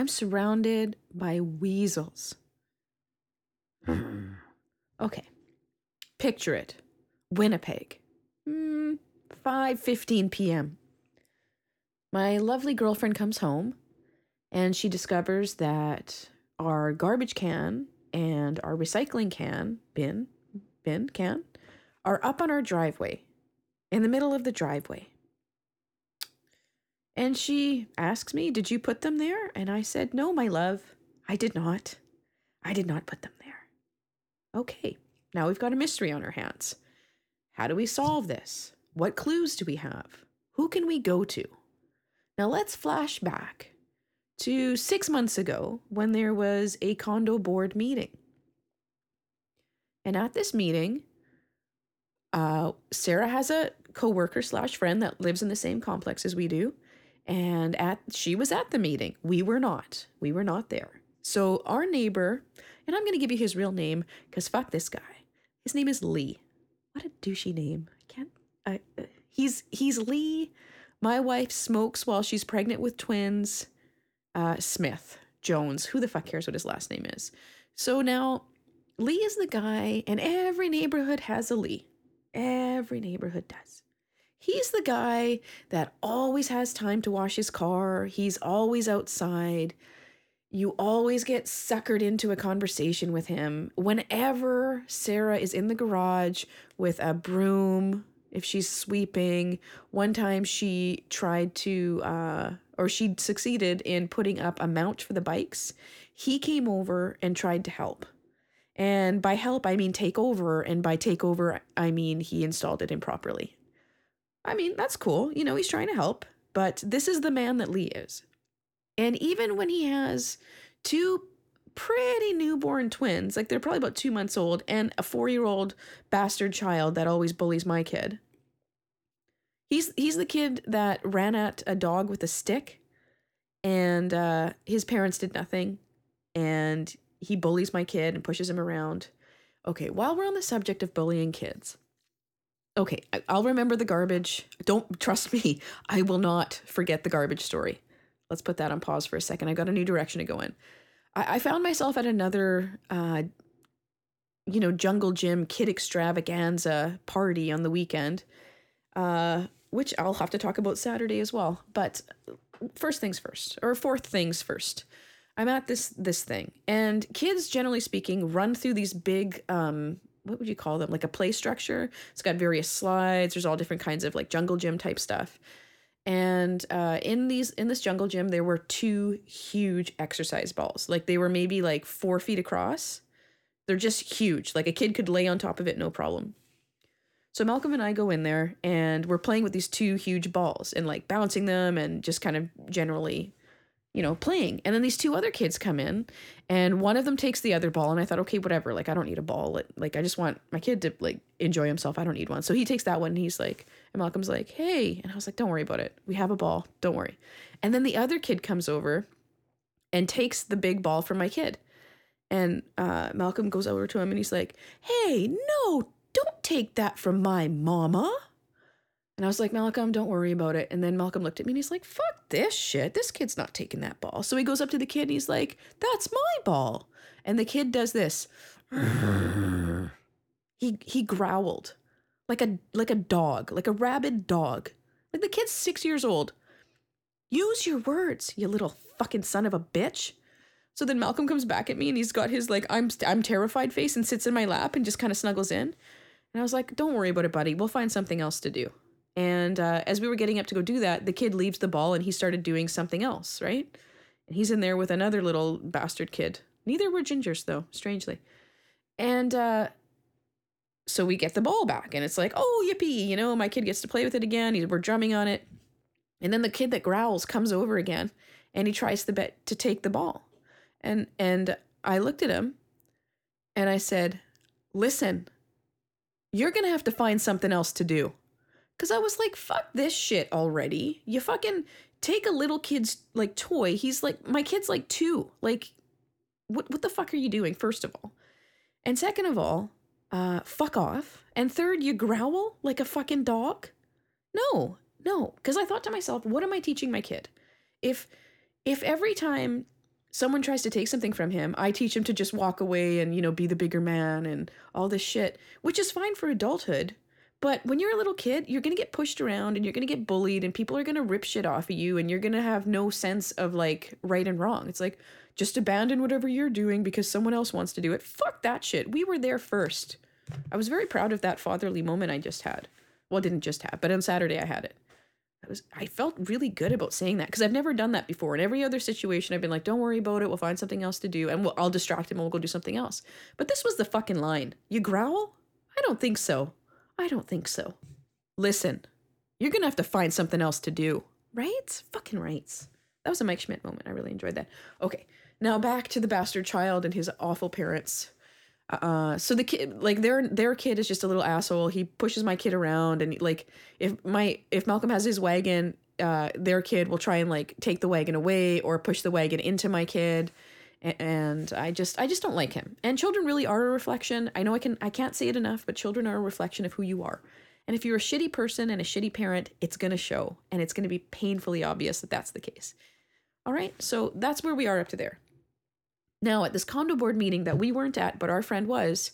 I'm surrounded by weasels. okay. Picture it. Winnipeg. Mm, 5:15 p.m. My lovely girlfriend comes home and she discovers that our garbage can and our recycling can, bin, bin, can, are up on our driveway, in the middle of the driveway. And she asks me, Did you put them there? And I said, No, my love, I did not. I did not put them there. Okay, now we've got a mystery on our hands. How do we solve this? What clues do we have? Who can we go to? Now let's flash back to six months ago when there was a condo board meeting. And at this meeting, uh, Sarah has a coworker slash friend that lives in the same complex as we do, and at she was at the meeting. We were not. We were not there. So our neighbor, and I'm going to give you his real name because fuck this guy. His name is Lee. What a douchey name. I can't. I, uh, he's he's Lee. My wife smokes while she's pregnant with twins. Uh, Smith Jones. Who the fuck cares what his last name is? So now Lee is the guy, and every neighborhood has a Lee. Every neighborhood does. He's the guy that always has time to wash his car. He's always outside. You always get suckered into a conversation with him. Whenever Sarah is in the garage with a broom, if she's sweeping, one time she tried to, uh, or she succeeded in putting up a mount for the bikes. He came over and tried to help. And by help, I mean take over. And by take over, I mean he installed it improperly. I mean, that's cool. You know, he's trying to help, but this is the man that Lee is. And even when he has two pretty newborn twins, like they're probably about two months old, and a four year old bastard child that always bullies my kid. He's he's the kid that ran at a dog with a stick, and uh, his parents did nothing, and he bullies my kid and pushes him around. Okay, while we're on the subject of bullying kids, okay, I'll remember the garbage. Don't trust me. I will not forget the garbage story. Let's put that on pause for a second. I got a new direction to go in. I, I found myself at another, uh, you know, jungle gym kid extravaganza party on the weekend, uh, which I'll have to talk about Saturday as well. But first things first, or fourth things first. I'm at this this thing, and kids, generally speaking, run through these big um, what would you call them? Like a play structure. It's got various slides. There's all different kinds of like jungle gym type stuff. And uh, in these in this jungle gym, there were two huge exercise balls. Like they were maybe like four feet across. They're just huge. Like a kid could lay on top of it, no problem. So Malcolm and I go in there and we're playing with these two huge balls and like bouncing them and just kind of generally you know, playing. And then these two other kids come in and one of them takes the other ball and I thought, okay, whatever. Like I don't need a ball. Like I just want my kid to like enjoy himself. I don't need one. So he takes that one and he's like, and Malcolm's like, hey. And I was like, don't worry about it. We have a ball. Don't worry. And then the other kid comes over and takes the big ball from my kid. And uh, Malcolm goes over to him and he's like, hey, no, don't take that from my mama. And I was like, Malcolm, don't worry about it. And then Malcolm looked at me and he's like, fuck this shit. This kid's not taking that ball. So he goes up to the kid and he's like, that's my ball. And the kid does this. he he growled like a like a dog, like a rabid dog. Like the kid's six years old. Use your words, you little fucking son of a bitch. So then Malcolm comes back at me and he's got his like I'm I'm terrified face and sits in my lap and just kind of snuggles in. And I was like, "Don't worry about it, buddy. We'll find something else to do." And uh, as we were getting up to go do that, the kid leaves the ball and he started doing something else, right? And he's in there with another little bastard kid. Neither were gingers, though, strangely. And uh, so we get the ball back, and it's like, oh, yippee, you know, my kid gets to play with it again. We're drumming on it. And then the kid that growls comes over again and he tries to bet to take the ball. And and I looked at him and I said, "Listen, you're going to have to find something else to do." Cause I was like, fuck this shit already. You fucking take a little kid's like toy. He's like, my kid's like two. Like, what what the fuck are you doing, first of all? And second of all, uh, fuck off. And third, you growl like a fucking dog? No, no. Because I thought to myself, what am I teaching my kid? If if every time someone tries to take something from him, I teach him to just walk away and, you know, be the bigger man and all this shit, which is fine for adulthood. But when you're a little kid, you're going to get pushed around and you're going to get bullied and people are going to rip shit off of you and you're going to have no sense of like right and wrong. It's like, just abandon whatever you're doing because someone else wants to do it. Fuck that shit. We were there first. I was very proud of that fatherly moment I just had. Well, didn't just have, but on Saturday I had it. I was I felt really good about saying that because I've never done that before. In every other situation, I've been like, "Don't worry about it. We'll find something else to do, and we'll, I'll distract him, and we'll go do something else." But this was the fucking line. You growl? I don't think so. I don't think so. Listen, you're gonna have to find something else to do, right? Fucking rights. That was a Mike Schmidt moment. I really enjoyed that. Okay, now back to the bastard child and his awful parents. Uh, so the kid, like their their kid is just a little asshole. He pushes my kid around, and like if my if Malcolm has his wagon, uh, their kid will try and like take the wagon away or push the wagon into my kid, and I just I just don't like him. And children really are a reflection. I know I can I can't say it enough, but children are a reflection of who you are. And if you're a shitty person and a shitty parent, it's gonna show, and it's gonna be painfully obvious that that's the case. All right, so that's where we are up to there. Now, at this condo board meeting that we weren't at, but our friend was,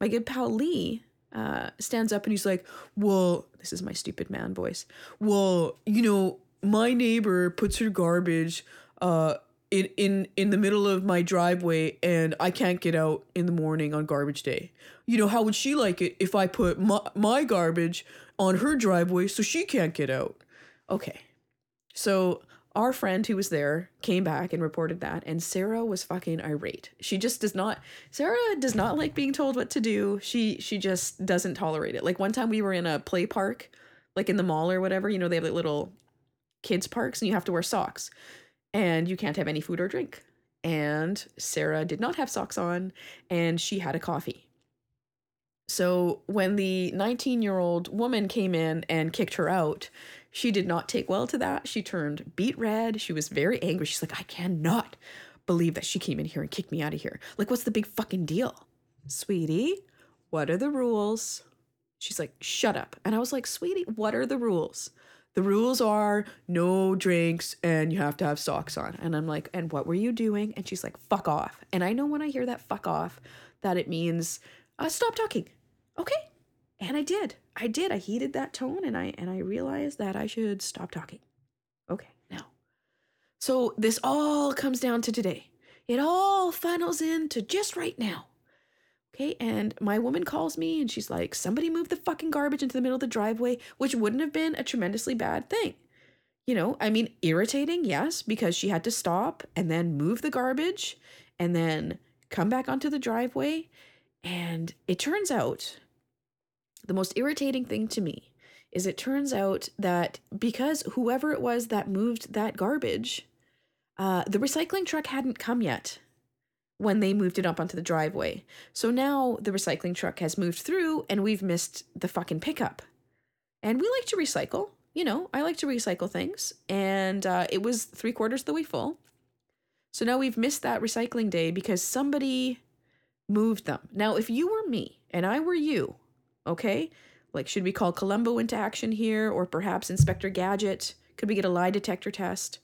my good pal Lee uh, stands up and he's like, Well, this is my stupid man voice. Well, you know, my neighbor puts her garbage uh, in, in, in the middle of my driveway and I can't get out in the morning on garbage day. You know, how would she like it if I put my, my garbage on her driveway so she can't get out? Okay. So our friend who was there came back and reported that and sarah was fucking irate she just does not sarah does not like being told what to do she she just doesn't tolerate it like one time we were in a play park like in the mall or whatever you know they have like little kids parks and you have to wear socks and you can't have any food or drink and sarah did not have socks on and she had a coffee so when the 19 year old woman came in and kicked her out she did not take well to that. She turned beet red. She was very angry. She's like, I cannot believe that she came in here and kicked me out of here. Like, what's the big fucking deal? Sweetie, what are the rules? She's like, shut up. And I was like, sweetie, what are the rules? The rules are no drinks and you have to have socks on. And I'm like, and what were you doing? And she's like, fuck off. And I know when I hear that fuck off, that it means uh, stop talking. Okay, and I did. I did. I heeded that tone and I and I realized that I should stop talking. Okay, now. So this all comes down to today. It all funnels into just right now. Okay, and my woman calls me and she's like, somebody moved the fucking garbage into the middle of the driveway, which wouldn't have been a tremendously bad thing. You know, I mean, irritating, yes, because she had to stop and then move the garbage and then come back onto the driveway. And it turns out the most irritating thing to me is it turns out that because whoever it was that moved that garbage, uh, the recycling truck hadn't come yet when they moved it up onto the driveway. So now the recycling truck has moved through and we've missed the fucking pickup. And we like to recycle. You know, I like to recycle things. And uh, it was three quarters of the way full. So now we've missed that recycling day because somebody moved them. Now, if you were me and I were you, Okay? Like, should we call Columbo into action here or perhaps Inspector Gadget? Could we get a lie detector test?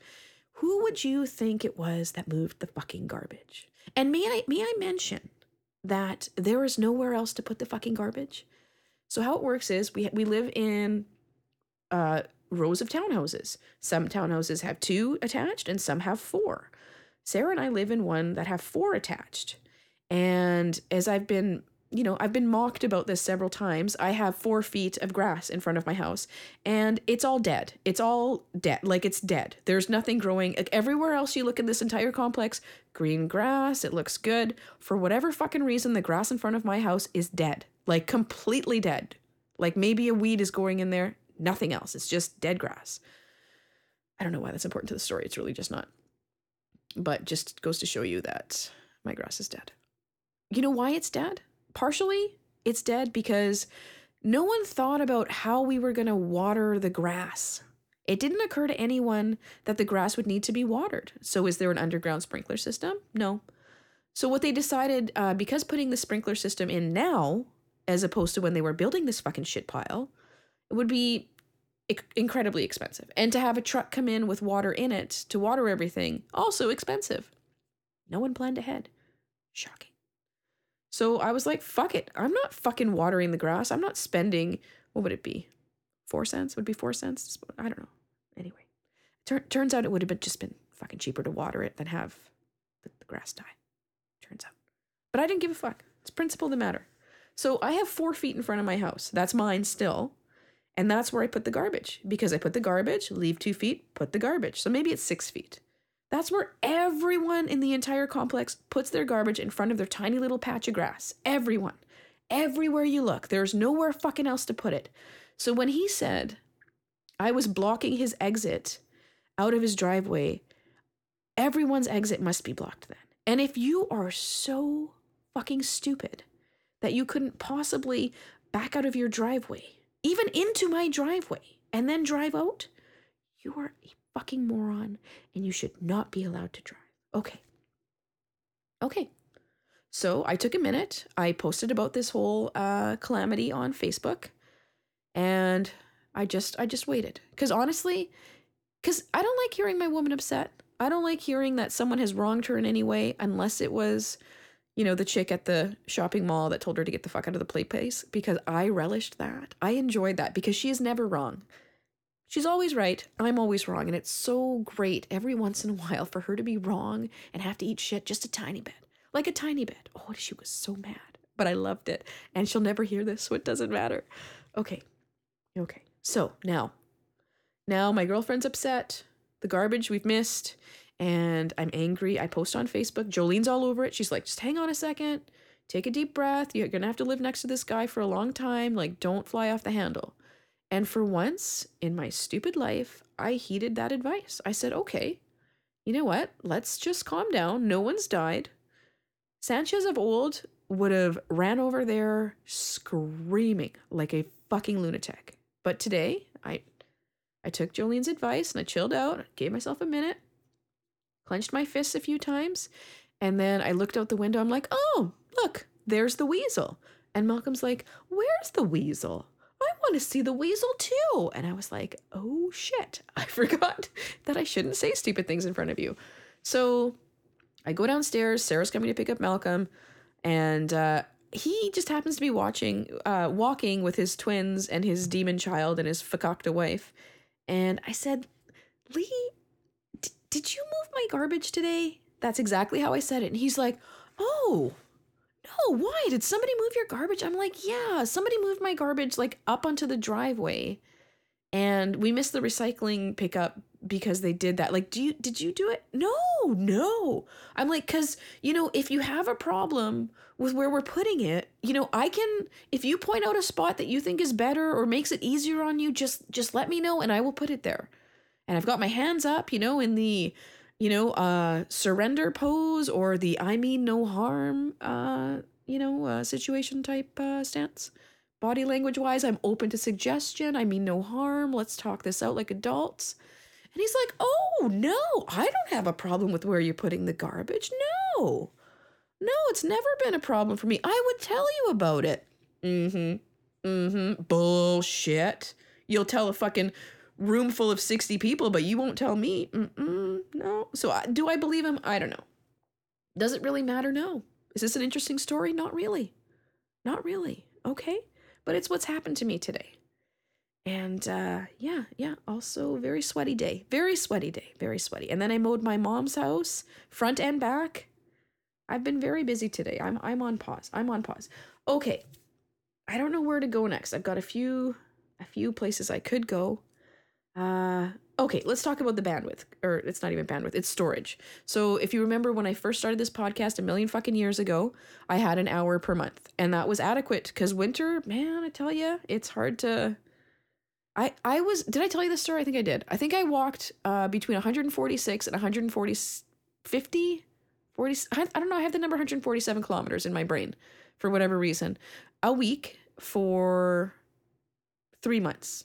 Who would you think it was that moved the fucking garbage? And may I may I mention that there is nowhere else to put the fucking garbage? So how it works is we we live in uh, rows of townhouses. Some townhouses have two attached and some have four. Sarah and I live in one that have four attached. And as I've been you know, I've been mocked about this several times. I have four feet of grass in front of my house and it's all dead. It's all dead. Like it's dead. There's nothing growing. Like everywhere else you look in this entire complex, green grass, it looks good. For whatever fucking reason, the grass in front of my house is dead. Like completely dead. Like maybe a weed is growing in there. Nothing else. It's just dead grass. I don't know why that's important to the story. It's really just not. But just goes to show you that my grass is dead. You know why it's dead? Partially it's dead because no one thought about how we were going to water the grass. It didn't occur to anyone that the grass would need to be watered. So, is there an underground sprinkler system? No. So, what they decided, uh, because putting the sprinkler system in now, as opposed to when they were building this fucking shit pile, it would be incredibly expensive. And to have a truck come in with water in it to water everything, also expensive. No one planned ahead. Shocking. So I was like, fuck it. I'm not fucking watering the grass. I'm not spending, what would it be? Four cents? Would be four cents? I don't know. Anyway, tur- turns out it would have been just been fucking cheaper to water it than have the, the grass die. Turns out. But I didn't give a fuck. It's principle the matter. So I have four feet in front of my house. That's mine still. And that's where I put the garbage because I put the garbage, leave two feet, put the garbage. So maybe it's six feet. That's where everyone in the entire complex puts their garbage in front of their tiny little patch of grass. Everyone. Everywhere you look, there's nowhere fucking else to put it. So when he said I was blocking his exit out of his driveway, everyone's exit must be blocked then. And if you are so fucking stupid that you couldn't possibly back out of your driveway, even into my driveway, and then drive out, you are a fucking moron and you should not be allowed to drive. Okay. Okay. So I took a minute. I posted about this whole uh, calamity on Facebook, and I just I just waited because honestly, because I don't like hearing my woman upset. I don't like hearing that someone has wronged her in any way unless it was, you know, the chick at the shopping mall that told her to get the fuck out of the play place because I relished that. I enjoyed that because she is never wrong. She's always right. I'm always wrong. And it's so great every once in a while for her to be wrong and have to eat shit just a tiny bit. Like a tiny bit. Oh, she was so mad. But I loved it. And she'll never hear this, so it doesn't matter. Okay. Okay. So now, now my girlfriend's upset. The garbage we've missed. And I'm angry. I post on Facebook. Jolene's all over it. She's like, just hang on a second. Take a deep breath. You're going to have to live next to this guy for a long time. Like, don't fly off the handle. And for once in my stupid life, I heeded that advice. I said, okay, you know what? Let's just calm down. No one's died. Sanchez of old would have ran over there screaming like a fucking lunatic. But today, I I took Jolene's advice and I chilled out, gave myself a minute, clenched my fists a few times, and then I looked out the window. I'm like, "Oh, look, there's the weasel." And Malcolm's like, "Where's the weasel?" Want to see the weasel too. And I was like, oh shit, I forgot that I shouldn't say stupid things in front of you. So I go downstairs. Sarah's coming to pick up Malcolm, and uh, he just happens to be watching, uh, walking with his twins and his demon child and his fakakta wife. And I said, Lee, d- did you move my garbage today? That's exactly how I said it. And he's like, oh, no, why? Did somebody move your garbage? I'm like, yeah, somebody moved my garbage like up onto the driveway. And we missed the recycling pickup because they did that. Like, do you did you do it? No, no. I'm like, cause you know, if you have a problem with where we're putting it, you know, I can if you point out a spot that you think is better or makes it easier on you, just just let me know and I will put it there. And I've got my hands up, you know, in the you know, uh, surrender pose or the I mean no harm, uh, you know, uh, situation type uh, stance. Body language wise, I'm open to suggestion. I mean no harm. Let's talk this out like adults. And he's like, oh, no, I don't have a problem with where you're putting the garbage. No, no, it's never been a problem for me. I would tell you about it. Mm hmm. Mm hmm. Bullshit. You'll tell a fucking room full of 60 people, but you won't tell me. Mm-mm, no. So I, do I believe him? I don't know. Does it really matter? No. Is this an interesting story? Not really. Not really. Okay. But it's what's happened to me today. And uh, yeah, yeah, also very sweaty day. Very sweaty day. Very sweaty. And then I mowed my mom's house, front and back. I've been very busy today. I'm I'm on pause. I'm on pause. Okay. I don't know where to go next. I've got a few a few places I could go. Uh, okay, let's talk about the bandwidth, or it's not even bandwidth, it's storage. So, if you remember when I first started this podcast a million fucking years ago, I had an hour per month, and that was adequate because winter, man, I tell you, it's hard to. I I was did I tell you this story? I think I did. I think I walked uh between 146 and 140 50 40 I, don't know, I have the number 147 kilometers in my brain for whatever reason a week for 3 months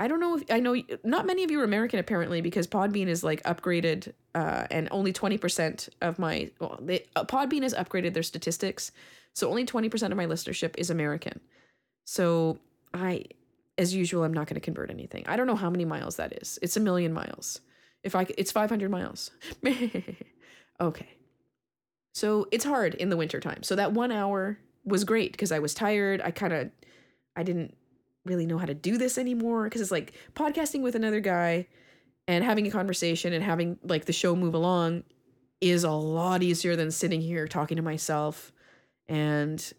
I don't know if I know not many of you are American apparently because Podbean is like upgraded uh, and only 20% of my well they, uh, Podbean has upgraded their statistics so only 20% of my listenership is American. So I as usual, I'm not going to convert anything. I don't know how many miles that is. It's a million miles. If I, it's 500 miles. okay. So it's hard in the wintertime. So that one hour was great because I was tired. I kind of, I didn't really know how to do this anymore because it's like podcasting with another guy and having a conversation and having like the show move along is a lot easier than sitting here talking to myself and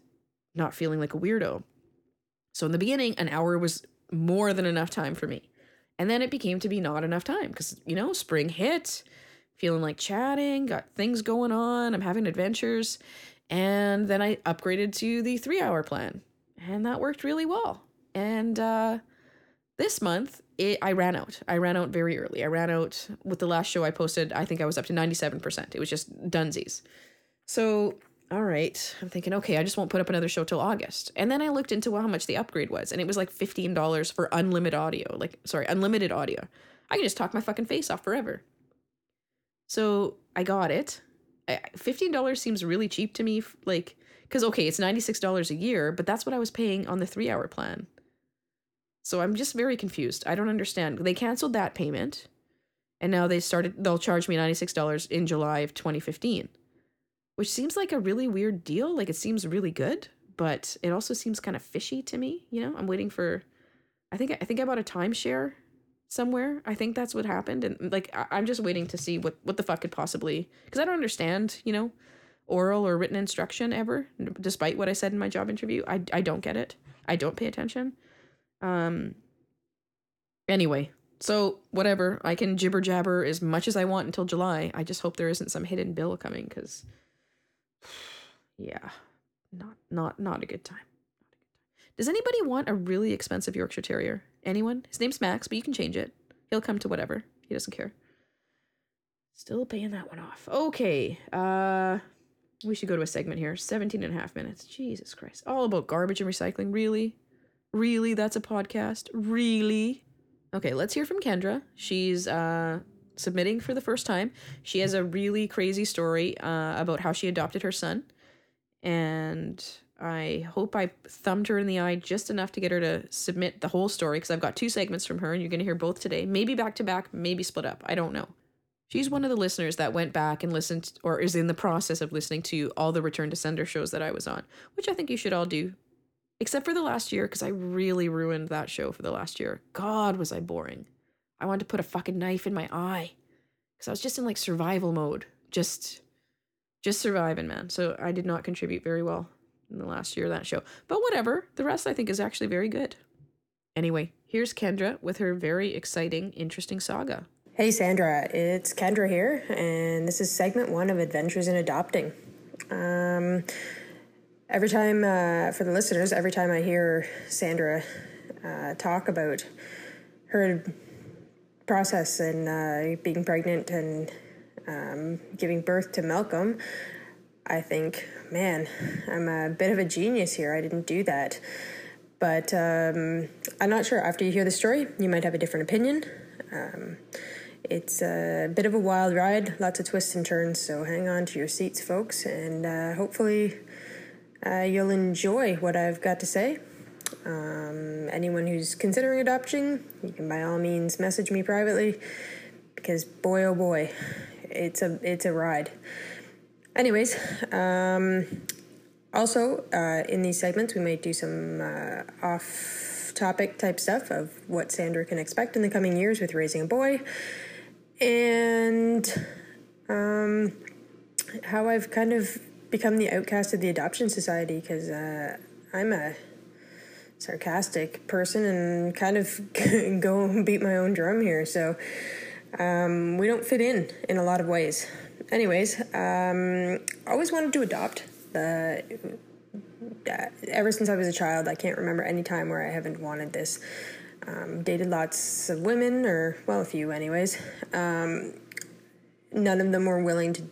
not feeling like a weirdo. So in the beginning, an hour was more than enough time for me. And then it became to be not enough time because, you know, spring hit, feeling like chatting, got things going on, I'm having adventures. And then I upgraded to the three hour plan, and that worked really well. And uh, this month, it, I ran out. I ran out very early. I ran out with the last show I posted. I think I was up to 97%. It was just dunsies. So all right. I'm thinking, okay, I just won't put up another show till August. And then I looked into how much the upgrade was, and it was like $15 for unlimited audio. Like, sorry, unlimited audio. I can just talk my fucking face off forever. So I got it. $15 seems really cheap to me. Like, because, okay, it's $96 a year, but that's what I was paying on the three hour plan. So I'm just very confused. I don't understand. They canceled that payment, and now they started, they'll charge me $96 in July of 2015 which seems like a really weird deal. Like it seems really good, but it also seems kind of fishy to me. You know, I'm waiting for. I think I think I bought a timeshare somewhere. I think that's what happened, and like I, am just waiting to see what what the fuck could possibly because I don't understand. You know, oral or written instruction ever, despite what I said in my job interview. I I don't get it. I don't pay attention. Um. Anyway, so whatever, I can jibber jabber as much as I want until July. I just hope there isn't some hidden bill coming because yeah, not not not a good time. Does anybody want a really expensive Yorkshire Terrier? Anyone? His name's Max, but you can change it. He'll come to whatever. He doesn't care. Still paying that one off. Okay. Uh we should go to a segment here. 17 and a half minutes. Jesus Christ. All about garbage and recycling. Really? Really? That's a podcast? Really? Okay, let's hear from Kendra. She's uh submitting for the first time. She has a really crazy story uh, about how she adopted her son and I hope I thumbed her in the eye just enough to get her to submit the whole story because I've got two segments from her and you're going to hear both today. Maybe back to back, maybe split up. I don't know. She's one of the listeners that went back and listened or is in the process of listening to all the Return to Sender shows that I was on, which I think you should all do. Except for the last year because I really ruined that show for the last year. God, was I boring. I wanted to put a fucking knife in my eye because I was just in like survival mode. Just just surviving, man. So I did not contribute very well in the last year of that show. But whatever. The rest I think is actually very good. Anyway, here's Kendra with her very exciting, interesting saga. Hey Sandra, it's Kendra here, and this is segment one of Adventures in Adopting. Um, every time, uh, for the listeners, every time I hear Sandra uh, talk about her process and uh, being pregnant and um, giving birth to Malcolm, I think, man, I'm a bit of a genius here. I didn't do that. But um, I'm not sure. After you hear the story, you might have a different opinion. Um, it's a bit of a wild ride, lots of twists and turns, so hang on to your seats, folks, and uh, hopefully uh, you'll enjoy what I've got to say. Um, anyone who's considering adopting, you can by all means message me privately because boy oh boy, it's a it's a ride. Anyways, um, also uh, in these segments we might do some uh, off topic type stuff of what Sandra can expect in the coming years with raising a boy, and um, how I've kind of become the outcast of the adoption society because uh, I'm a sarcastic person and kind of go beat my own drum here. So um, we don't fit in in a lot of ways. Anyways, um, always wanted to adopt. Uh, ever since I was a child, I can't remember any time where I haven't wanted this. Um, dated lots of women, or well, a few, anyways. Um, none of them were willing to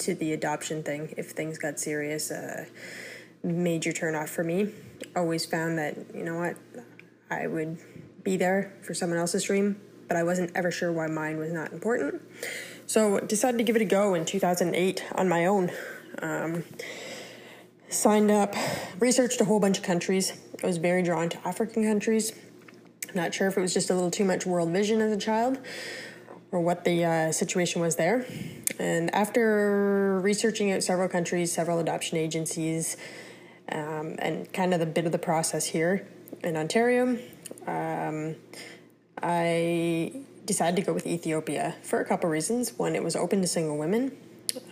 to the adoption thing. If things got serious, uh, major turnoff for me. Always found that you know what, I would be there for someone else's dream but I wasn't ever sure why mine was not important. So decided to give it a go in 2008 on my own. Um, signed up, researched a whole bunch of countries. I was very drawn to African countries. Not sure if it was just a little too much world vision as a child or what the uh, situation was there. And after researching out several countries, several adoption agencies, um, and kind of the bit of the process here in Ontario, um, I decided to go with Ethiopia for a couple reasons. One, it was open to single women,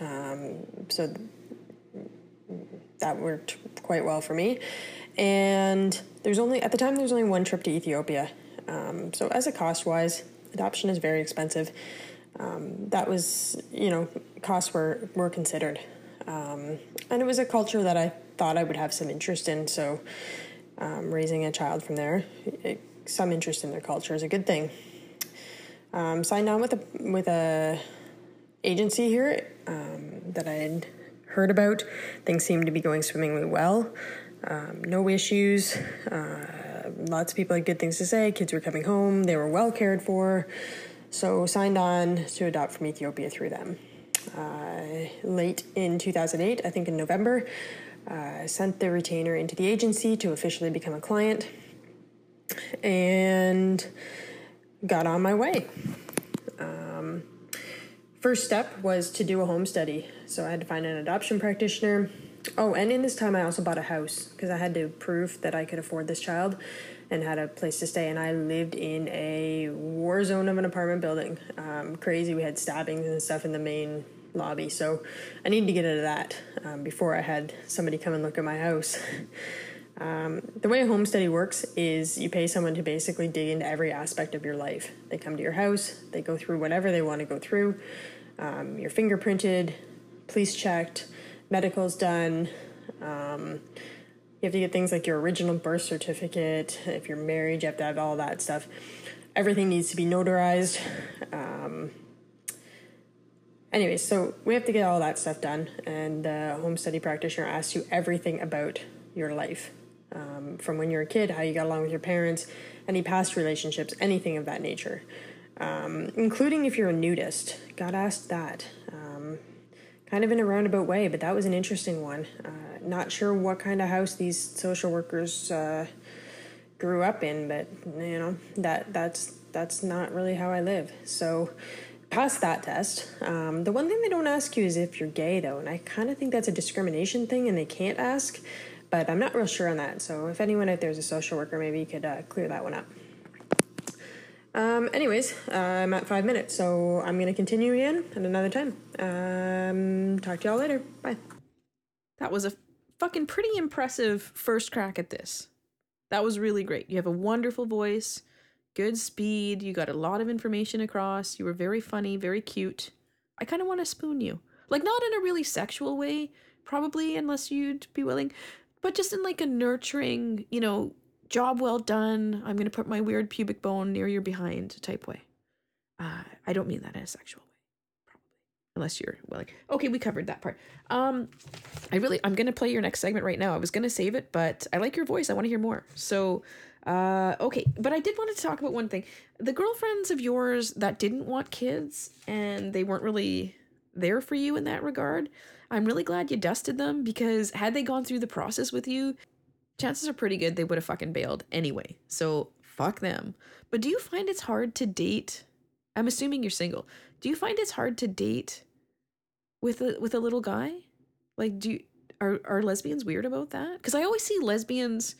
um, so that worked quite well for me. And there's only at the time there was only one trip to Ethiopia, um, so as a cost wise, adoption is very expensive. Um, that was you know costs were were considered, um, and it was a culture that I thought I would have some interest in. So um, raising a child from there, it, some interest in their culture is a good thing. Um, signed on with a with a agency here um, that I had heard about. Things seemed to be going swimmingly well. Um, no issues. Uh, lots of people had good things to say. Kids were coming home. They were well cared for. So signed on to adopt from Ethiopia through them. Uh, late in 2008, I think in November, uh, sent the retainer into the agency to officially become a client and got on my way. Um, first step was to do a home study. So I had to find an adoption practitioner. Oh, and in this time, I also bought a house because I had to prove that I could afford this child and had a place to stay. And I lived in a war zone of an apartment building. Um, crazy. We had stabbings and stuff in the main lobby. So I needed to get out of that um, before I had somebody come and look at my house. Um, the way a home study works is you pay someone to basically dig into every aspect of your life. They come to your house, they go through whatever they want to go through. Um, you're fingerprinted, police checked, medical's done. Um, you have to get things like your original birth certificate. If you're married, you have to have all that stuff. Everything needs to be notarized. Um, anyways, so we have to get all that stuff done, and the home study practitioner asks you everything about your life um, from when you're a kid, how you got along with your parents, any past relationships, anything of that nature, um, including if you're a nudist. Got asked that. Kind of in a roundabout way, but that was an interesting one. Uh, not sure what kind of house these social workers uh, grew up in, but you know that that's that's not really how I live. So passed that test. Um, the one thing they don't ask you is if you're gay, though, and I kind of think that's a discrimination thing, and they can't ask but I'm not real sure on that. So if anyone out there is a social worker, maybe you could uh, clear that one up. Um, anyways, uh, I'm at five minutes, so I'm to continue again at another time. Um, talk to y'all later. Bye. That was a fucking pretty impressive first crack at this. That was really great. You have a wonderful voice, good speed, you got a lot of information across, you were very funny, very cute. I kind of want to spoon you. Like, not in a really sexual way, probably, unless you'd be willing, but just in like a nurturing, you know, job well done. I'm gonna put my weird pubic bone near your behind type way. Uh, I don't mean that in a sexual way, probably, unless you're well, like okay, we covered that part. Um, I really, I'm gonna play your next segment right now. I was gonna save it, but I like your voice. I want to hear more. So, uh, okay, but I did want to talk about one thing. The girlfriends of yours that didn't want kids and they weren't really there for you in that regard. I'm really glad you dusted them because had they gone through the process with you, chances are pretty good they would have fucking bailed anyway. So fuck them. But do you find it's hard to date? I'm assuming you're single. Do you find it's hard to date with a with a little guy? Like do you, are are lesbians weird about that? Cuz I always see lesbians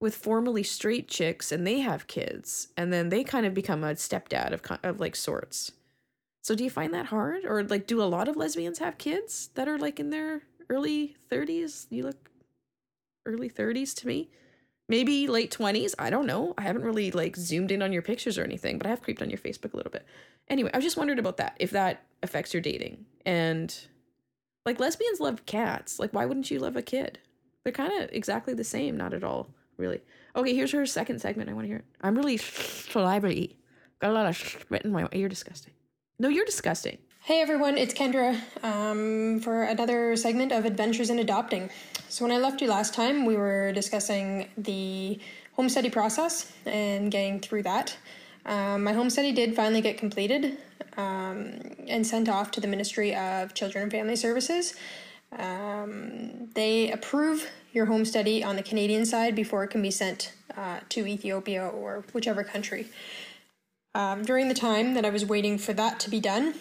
with formerly straight chicks and they have kids and then they kind of become a stepdad of of like sorts. So do you find that hard? Or like do a lot of lesbians have kids that are like in their early 30s? You look early 30s to me. Maybe late 20s. I don't know. I haven't really like zoomed in on your pictures or anything, but I have creeped on your Facebook a little bit. Anyway, I just wondered about that, if that affects your dating. And like lesbians love cats. Like why wouldn't you love a kid? They're kind of exactly the same, not at all, really. Okay, here's her second segment. I want to hear it. I'm really salivary. Got a lot of spit in my ear. Disgusting. No, you're disgusting. Hey everyone, it's Kendra um, for another segment of Adventures in Adopting. So, when I left you last time, we were discussing the home study process and getting through that. Um, my home study did finally get completed um, and sent off to the Ministry of Children and Family Services. Um, they approve your home study on the Canadian side before it can be sent uh, to Ethiopia or whichever country. Um, during the time that I was waiting for that to be done,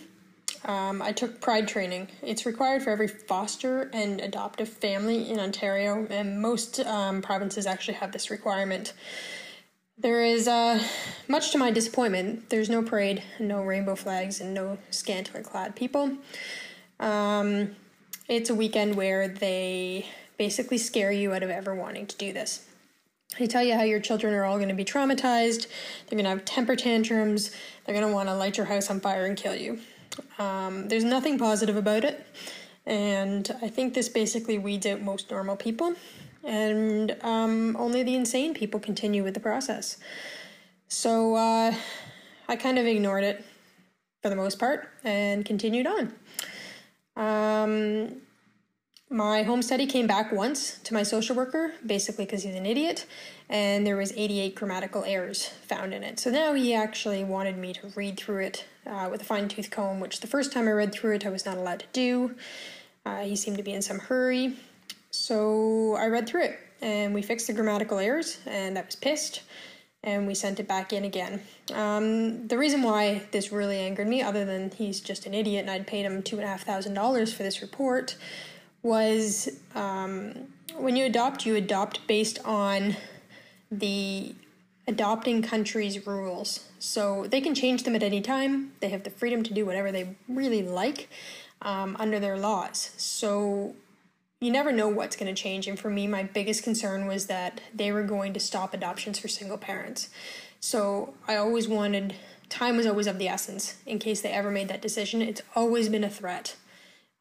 um, I took pride training. It's required for every foster and adoptive family in Ontario, and most um, provinces actually have this requirement. There is, uh, much to my disappointment, there's no parade, no rainbow flags, and no scantily clad people. Um, it's a weekend where they basically scare you out of ever wanting to do this. They tell you how your children are all going to be traumatized, they're going to have temper tantrums, they're going to want to light your house on fire and kill you. Um, there's nothing positive about it, and I think this basically weeds out most normal people, and um, only the insane people continue with the process. So uh, I kind of ignored it for the most part and continued on. Um, my home study came back once to my social worker, basically because he's an idiot, and there was 88 grammatical errors found in it. So now he actually wanted me to read through it uh, with a fine tooth comb, which the first time I read through it, I was not allowed to do. Uh, he seemed to be in some hurry, so I read through it, and we fixed the grammatical errors, and I was pissed and we sent it back in again. Um, the reason why this really angered me, other than he's just an idiot and I'd paid him two and a half thousand dollars for this report, was um, when you adopt, you adopt based on the adopting countries' rules. So they can change them at any time. They have the freedom to do whatever they really like um, under their laws. So you never know what's going to change. And for me, my biggest concern was that they were going to stop adoptions for single parents. So I always wanted, time was always of the essence in case they ever made that decision. It's always been a threat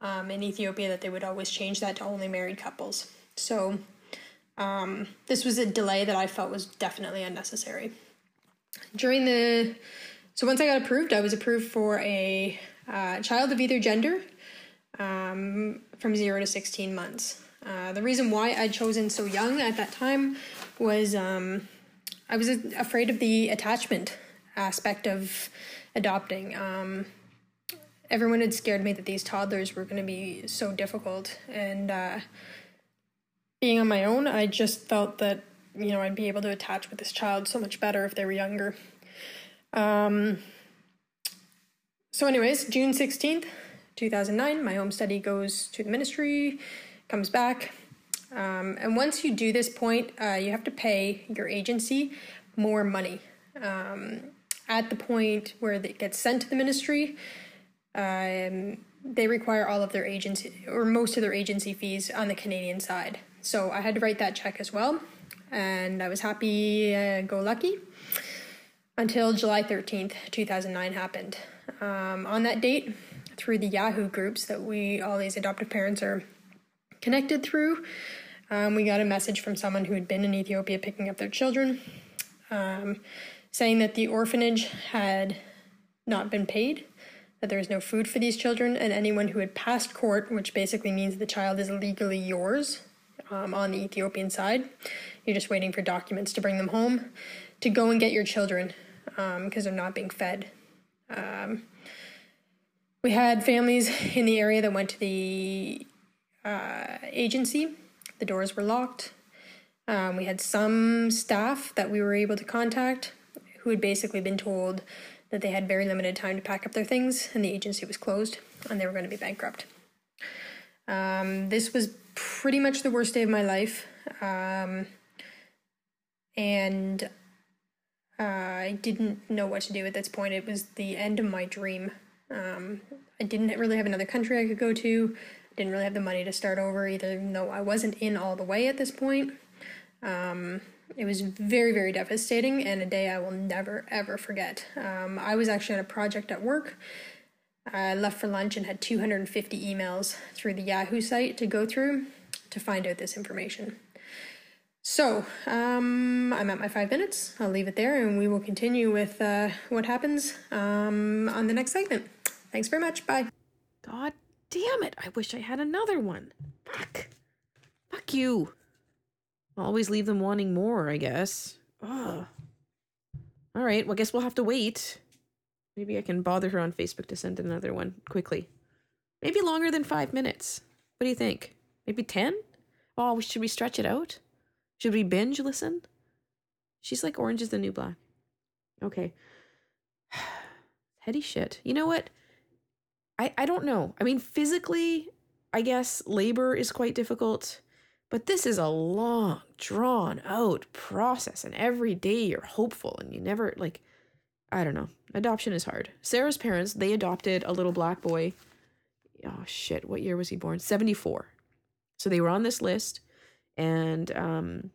um, in Ethiopia that they would always change that to only married couples. So um, this was a delay that I felt was definitely unnecessary. During the so once I got approved, I was approved for a uh, child of either gender um, from zero to 16 months. Uh, the reason why I'd chosen so young at that time was um, I was afraid of the attachment aspect of adopting. Um, everyone had scared me that these toddlers were going to be so difficult. And uh, being on my own, I just felt that, you know, I'd be able to attach with this child so much better if they were younger. Um, so, anyways, June 16th, 2009, my home study goes to the ministry, comes back. Um, and once you do this point, uh, you have to pay your agency more money. Um, at the point where it gets sent to the ministry, um, they require all of their agency or most of their agency fees on the Canadian side. So I had to write that check as well, and I was happy, uh, go lucky, until July 13th, 2009 happened. Um, on that date, through the Yahoo groups that we, all these adoptive parents, are connected through, um, we got a message from someone who had been in Ethiopia picking up their children, um, saying that the orphanage had not been paid that there was no food for these children, and anyone who had passed court, which basically means the child is legally yours um, on the Ethiopian side. You're just waiting for documents to bring them home to go and get your children because um, they're not being fed. Um, we had families in the area that went to the uh, agency. The doors were locked. Um, we had some staff that we were able to contact who had basically been told that they had very limited time to pack up their things and the agency was closed and they were going to be bankrupt. Um, this was pretty much the worst day of my life. Um, and uh, I didn't know what to do at this point. It was the end of my dream. Um, I didn't really have another country I could go to. I didn't really have the money to start over, even though I wasn't in all the way at this point. Um, it was very, very devastating and a day I will never, ever forget. Um, I was actually on a project at work. I left for lunch and had 250 emails through the Yahoo site to go through to find out this information. So, um, I'm at my five minutes. I'll leave it there and we will continue with uh, what happens um, on the next segment. Thanks very much. Bye. God damn it. I wish I had another one. Fuck. Fuck you. Always leave them wanting more, I guess. Ugh. All right, well, I guess we'll have to wait. Maybe I can bother her on Facebook to send another one quickly. Maybe longer than five minutes. What do you think? Maybe 10? Oh, we should we stretch it out? Should we binge listen? She's like Orange is the New Black. Okay. Heady shit. You know what? I, I don't know. I mean, physically, I guess labor is quite difficult, but this is a long, drawn out process. And every day you're hopeful and you never, like, I don't know. Adoption is hard. Sarah's parents, they adopted a little black boy. Oh, shit. What year was he born? 74. So they were on this list. And um,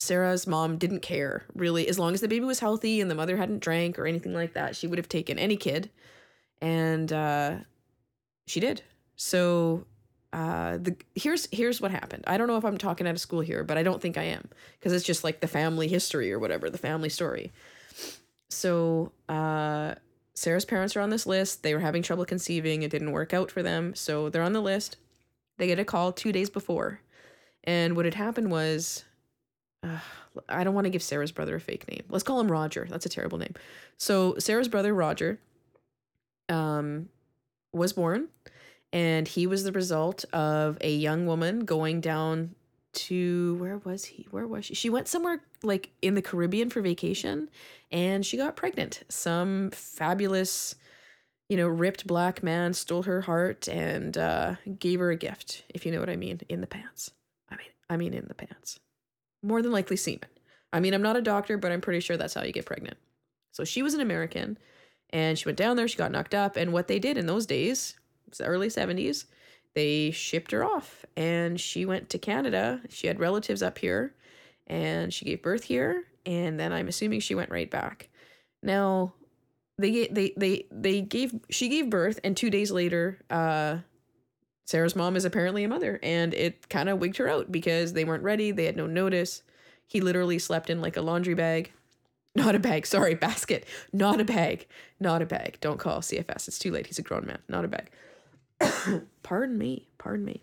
Sarah's mom didn't care really. As long as the baby was healthy and the mother hadn't drank or anything like that, she would have taken any kid. And uh, she did. So uh, the here's here's what happened. I don't know if I'm talking out of school here, but I don't think I am because it's just like the family history or whatever, the family story. So uh, Sarah's parents are on this list. They were having trouble conceiving. It didn't work out for them, so they're on the list. They get a call two days before, and what had happened was uh, I don't want to give Sarah's brother a fake name. Let's call him Roger. That's a terrible name. So Sarah's brother Roger um was born and he was the result of a young woman going down to where was he? Where was she? She went somewhere like in the Caribbean for vacation and she got pregnant. Some fabulous you know, ripped black man stole her heart and uh, gave her a gift, if you know what I mean, in the pants. I mean, I mean in the pants more than likely semen. I mean, I'm not a doctor, but I'm pretty sure that's how you get pregnant. So she was an American and she went down there, she got knocked up. And what they did in those days, it's the early 70s, they shipped her off and she went to Canada. She had relatives up here and she gave birth here. And then I'm assuming she went right back. Now, they they they they gave she gave birth and 2 days later uh Sarah's mom is apparently a mother, and it kind of wigged her out because they weren't ready. They had no notice. He literally slept in like a laundry bag. Not a bag, sorry, basket. Not a bag. Not a bag. Don't call CFS. It's too late. He's a grown man. Not a bag. pardon me. Pardon me.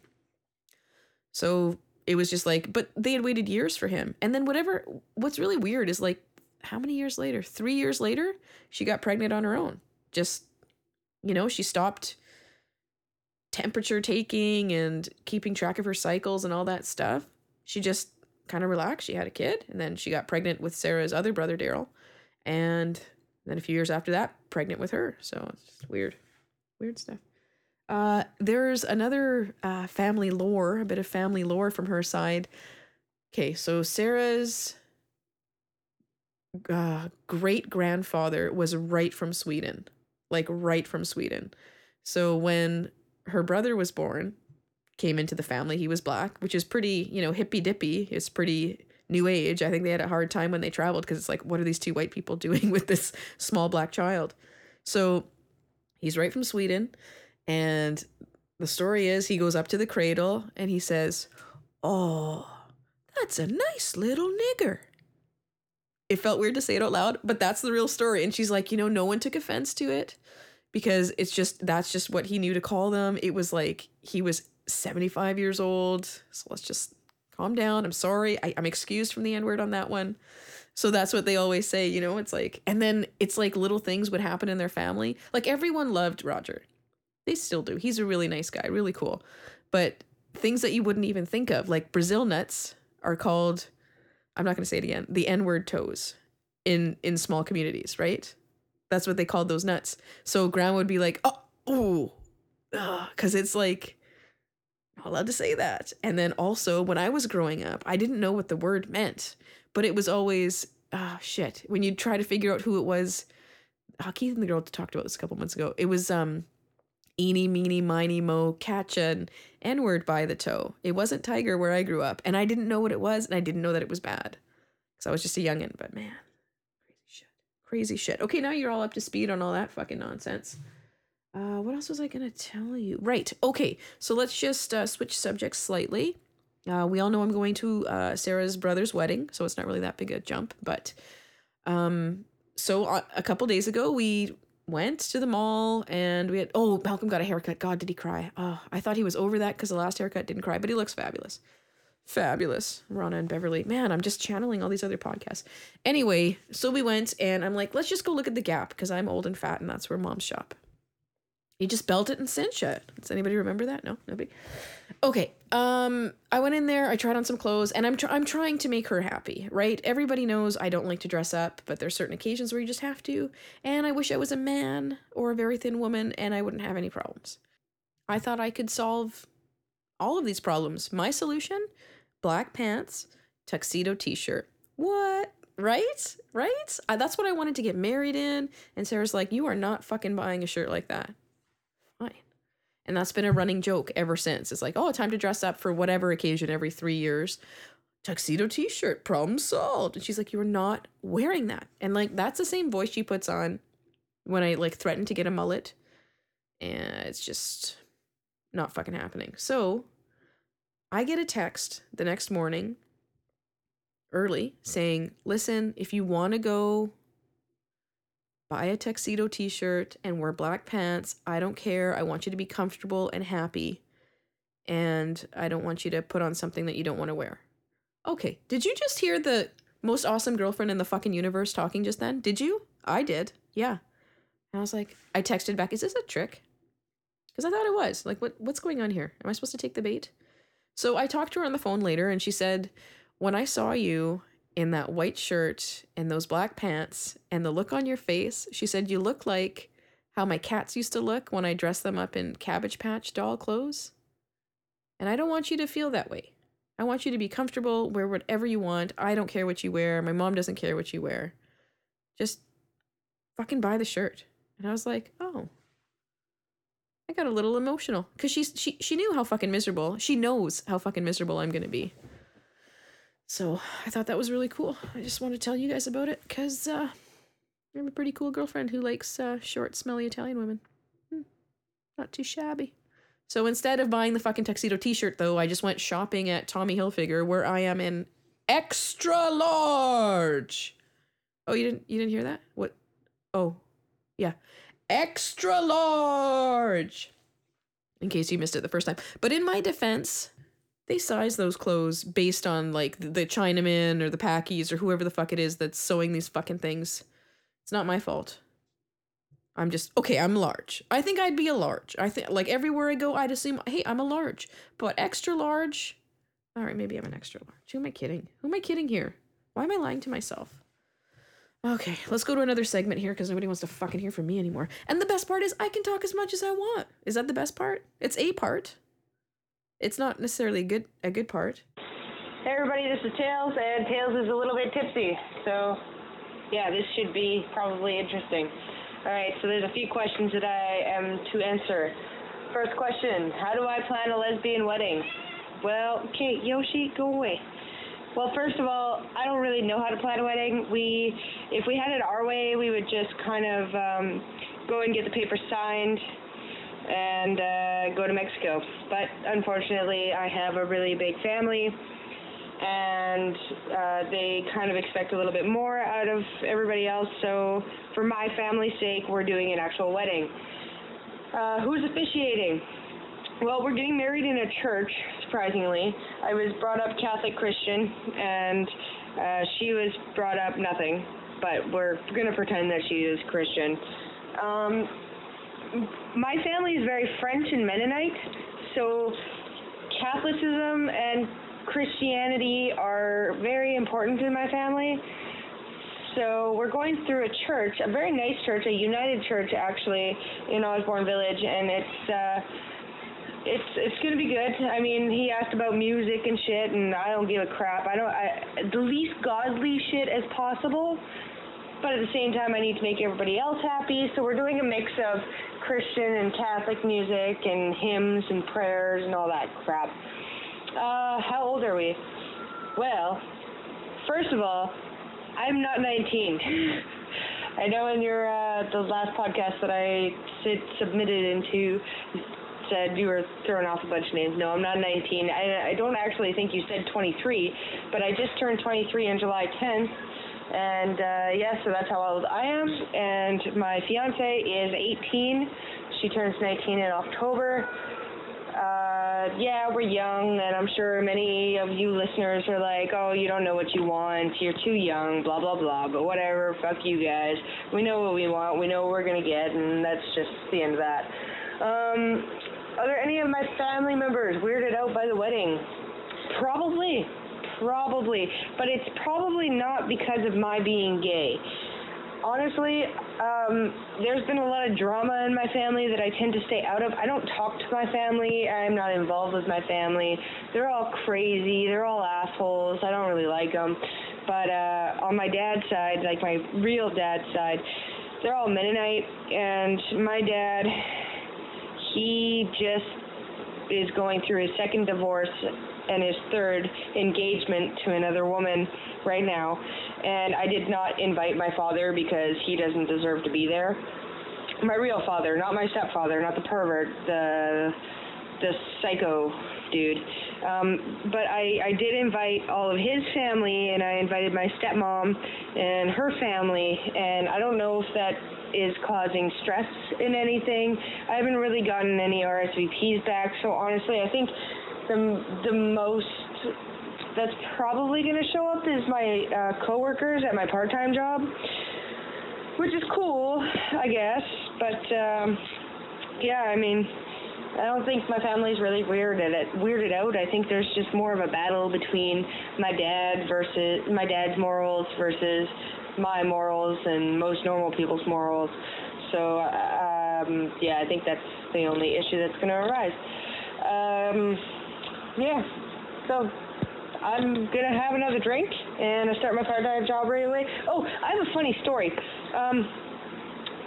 So it was just like, but they had waited years for him. And then whatever, what's really weird is like, how many years later? Three years later, she got pregnant on her own. Just, you know, she stopped temperature taking and keeping track of her cycles and all that stuff. She just kind of relaxed. She had a kid and then she got pregnant with Sarah's other brother, Daryl. And then a few years after that, pregnant with her. So it's just weird, weird stuff. Uh, there's another uh, family lore, a bit of family lore from her side. Okay, so Sarah's uh, great grandfather was right from Sweden, like right from Sweden. So when her brother was born, came into the family. He was black, which is pretty, you know, hippy dippy. It's pretty new age. I think they had a hard time when they traveled because it's like, what are these two white people doing with this small black child? So he's right from Sweden. And the story is he goes up to the cradle and he says, Oh, that's a nice little nigger. It felt weird to say it out loud, but that's the real story. And she's like, You know, no one took offense to it because it's just that's just what he knew to call them. It was like he was 75 years old. So let's just calm down. I'm sorry. I, I'm excused from the N word on that one. So that's what they always say, you know, it's like, and then it's like little things would happen in their family. Like everyone loved Roger. They still do. He's a really nice guy, really cool. But things that you wouldn't even think of, like Brazil nuts, are called, I'm not going to say it again, the N word toes in in small communities, right? That's what they called those nuts. So grandma would be like, oh, oh, because it's like, not allowed to say that. And then also, when I was growing up, I didn't know what the word meant, but it was always, ah, oh, shit. When you try to figure out who it was, oh, Keith and the girl talked about this a couple months ago. It was, um, eeny, meeny, miny, mo, catch an N word by the toe. It wasn't tiger where I grew up, and I didn't know what it was, and I didn't know that it was bad because I was just a youngin'. But man, Crazy shit. Crazy shit. Okay, now you're all up to speed on all that fucking nonsense. Uh, what else was I gonna tell you? Right. Okay. So let's just uh, switch subjects slightly. Uh, we all know I'm going to uh, Sarah's brother's wedding, so it's not really that big a jump. But um, so uh, a couple days ago, we went to the mall and we had oh Malcolm got a haircut. God, did he cry? Oh, I thought he was over that because the last haircut didn't cry, but he looks fabulous. Fabulous. Ronna and Beverly. Man, I'm just channeling all these other podcasts. Anyway, so we went and I'm like, let's just go look at the Gap because I'm old and fat and that's where moms shop. He just belted it and cinch it. Does anybody remember that? No, nobody. Okay. Um, I went in there. I tried on some clothes, and I'm tr- I'm trying to make her happy, right? Everybody knows I don't like to dress up, but there's certain occasions where you just have to. And I wish I was a man or a very thin woman, and I wouldn't have any problems. I thought I could solve all of these problems. My solution: black pants, tuxedo t-shirt. What? Right? Right? Uh, that's what I wanted to get married in. And Sarah's like, "You are not fucking buying a shirt like that." And that's been a running joke ever since. It's like, oh, time to dress up for whatever occasion every three years. Tuxedo t shirt, problem solved. And she's like, you're not wearing that. And like, that's the same voice she puts on when I like threaten to get a mullet. And it's just not fucking happening. So I get a text the next morning early saying, listen, if you want to go buy a tuxedo t shirt and wear black pants. I don't care. I want you to be comfortable and happy. And I don't want you to put on something that you don't want to wear. Okay. Did you just hear the most awesome girlfriend in the fucking universe talking just then? Did you? I did. Yeah. And I was like, I texted back, is this a trick? Because I thought it was. Like, what what's going on here? Am I supposed to take the bait? So I talked to her on the phone later and she said, When I saw you in that white shirt and those black pants and the look on your face, she said, You look like how my cats used to look when I dressed them up in Cabbage Patch doll clothes. And I don't want you to feel that way. I want you to be comfortable, wear whatever you want. I don't care what you wear. My mom doesn't care what you wear. Just fucking buy the shirt. And I was like, oh. I got a little emotional because she's she she knew how fucking miserable. She knows how fucking miserable I'm gonna be. So I thought that was really cool. I just want to tell you guys about it because uh, I'm a pretty cool girlfriend who likes uh, short, smelly Italian women. Hmm. Not too shabby. So instead of buying the fucking tuxedo T-shirt, though, I just went shopping at Tommy Hilfiger, where I am in extra large. Oh, you didn't you didn't hear that? What? Oh, yeah, extra large. In case you missed it the first time. But in my defense, they size those clothes based on like the Chinaman or the Packies or whoever the fuck it is that's sewing these fucking things. It's not my fault. I'm just okay. I'm large. I think I'd be a large. I think like everywhere I go, I'd assume, hey, I'm a large. But extra large. All right, maybe I'm an extra large. Who am I kidding? Who am I kidding here? Why am I lying to myself? Okay, let's go to another segment here because nobody wants to fucking hear from me anymore. And the best part is I can talk as much as I want. Is that the best part? It's a part. It's not necessarily a good a good part. Hey everybody, this is Tails, and Tails is a little bit tipsy, so yeah, this should be probably interesting. All right, so there's a few questions that I am to answer. First question: How do I plan a lesbian wedding? Well, okay, Yoshi, go away. Well, first of all, I don't really know how to plan a wedding. We, if we had it our way, we would just kind of um, go and get the paper signed and uh, go to Mexico. But unfortunately, I have a really big family, and uh, they kind of expect a little bit more out of everybody else. So, for my family's sake, we're doing an actual wedding. Uh, who's officiating? Well, we're getting married in a church, surprisingly. I was brought up Catholic Christian, and uh, she was brought up nothing, but we're going to pretend that she is Christian. Um, my family is very French and Mennonite, so Catholicism and Christianity are very important in my family. So we're going through a church, a very nice church, a United Church actually in Osborne Village, and it's uh, it's it's gonna be good. I mean, he asked about music and shit, and I don't give a crap. I don't I, the least godly shit as possible but at the same time, I need to make everybody else happy. So we're doing a mix of Christian and Catholic music and hymns and prayers and all that crap. Uh, how old are we? Well, first of all, I'm not 19. I know in your uh, the last podcast that I submitted into said you were throwing off a bunch of names. No, I'm not 19. I, I don't actually think you said 23, but I just turned 23 on July 10th. And uh, yeah, so that's how old I am. And my fiance is 18. She turns 19 in October. Uh, yeah, we're young, and I'm sure many of you listeners are like, oh, you don't know what you want. You're too young, blah, blah, blah. But whatever, fuck you guys. We know what we want. We know what we're going to get, and that's just the end of that. Um, are there any of my family members weirded out by the wedding? Probably. Probably. But it's probably not because of my being gay. Honestly, um, there's been a lot of drama in my family that I tend to stay out of. I don't talk to my family. I'm not involved with my family. They're all crazy. They're all assholes. I don't really like them. But uh, on my dad's side, like my real dad's side, they're all Mennonite. And my dad, he just is going through his second divorce and his third engagement to another woman right now. And I did not invite my father because he doesn't deserve to be there. My real father, not my stepfather, not the pervert, the the psycho dude. Um, but I, I did invite all of his family, and I invited my stepmom and her family, and I don't know if that is causing stress in anything. I haven't really gotten any RSVPs back, so honestly, I think the the most that's probably going to show up is my uh, coworkers at my part-time job, which is cool, I guess. But um, yeah, I mean, I don't think my family's really weirded it weirded out. I think there's just more of a battle between my dad versus my dad's morals versus my morals and most normal people's morals. So um, yeah, I think that's the only issue that's going to arise. Um, yeah, so I'm gonna have another drink and I start my part-time job right away. Oh, I have a funny story. Um,